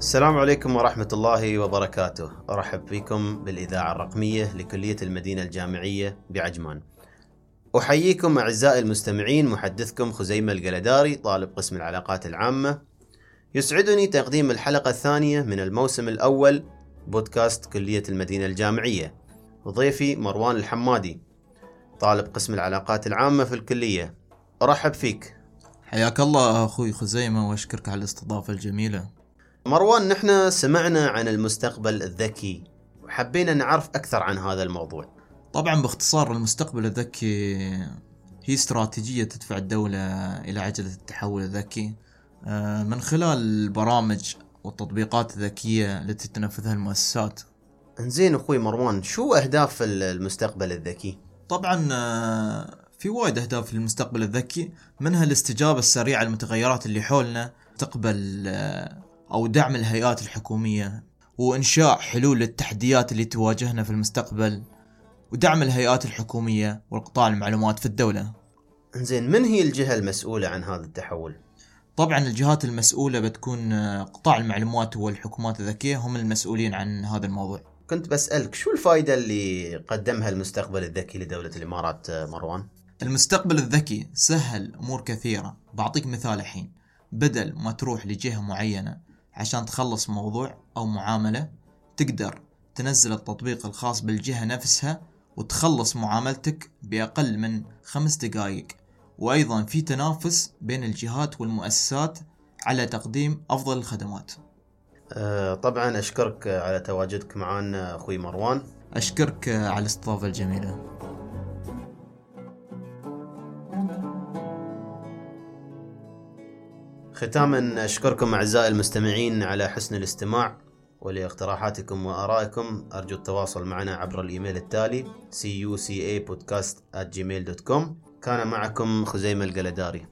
السلام عليكم ورحمة الله وبركاته. أرحب فيكم بالإذاعة الرقمية لكلية المدينة الجامعية بعجمان. أحييكم أعزائي المستمعين محدثكم خزيمة القلداري طالب قسم العلاقات العامة. يسعدني تقديم الحلقة الثانية من الموسم الأول بودكاست كلية المدينة الجامعية. ضيفي مروان الحمادي طالب قسم العلاقات العامة في الكلية. أرحب فيك. حياك الله أخوي خزيمة وأشكرك على الاستضافة الجميلة. مروان نحن سمعنا عن المستقبل الذكي وحبينا نعرف أكثر عن هذا الموضوع. طبعا باختصار المستقبل الذكي هي استراتيجية تدفع الدولة إلى عجلة التحول الذكي. آه، من خلال البرامج والتطبيقات الذكيه التي تنفذها المؤسسات. انزين أخوي مروان شو أهداف المستقبل الذكي؟ طبعا آه، في وايد أهداف للمستقبل الذكي منها الاستجابة السريعة للمتغيرات اللي حولنا تقبل أو دعم الهيئات الحكومية وإنشاء حلول للتحديات اللي تواجهنا في المستقبل ودعم الهيئات الحكومية والقطاع المعلومات في الدولة إنزين من هي الجهة المسؤولة عن هذا التحول؟ طبعا الجهات المسؤولة بتكون آه، قطاع المعلومات والحكومات الذكية هم المسؤولين عن هذا الموضوع كنت بسألك شو الفائدة اللي قدمها المستقبل الذكي لدولة الإمارات آه، مروان؟ المستقبل الذكي سهل أمور كثيرة بعطيك مثال الحين بدل ما تروح لجهة معينة عشان تخلص موضوع أو معاملة تقدر تنزل التطبيق الخاص بالجهة نفسها وتخلص معاملتك بأقل من خمس دقائق وأيضا في تنافس بين الجهات والمؤسسات على تقديم أفضل الخدمات. آه، طبعا أشكرك على تواجدك معنا أخوي مروان. أشكرك على الاستضافة الجميلة. ختاما أشكركم أعزائي المستمعين على حسن الاستماع ولإقتراحاتكم وآرائكم أرجو التواصل معنا عبر الإيميل التالي cucapodcast@gmail.com كان معكم خزيمة القلداري.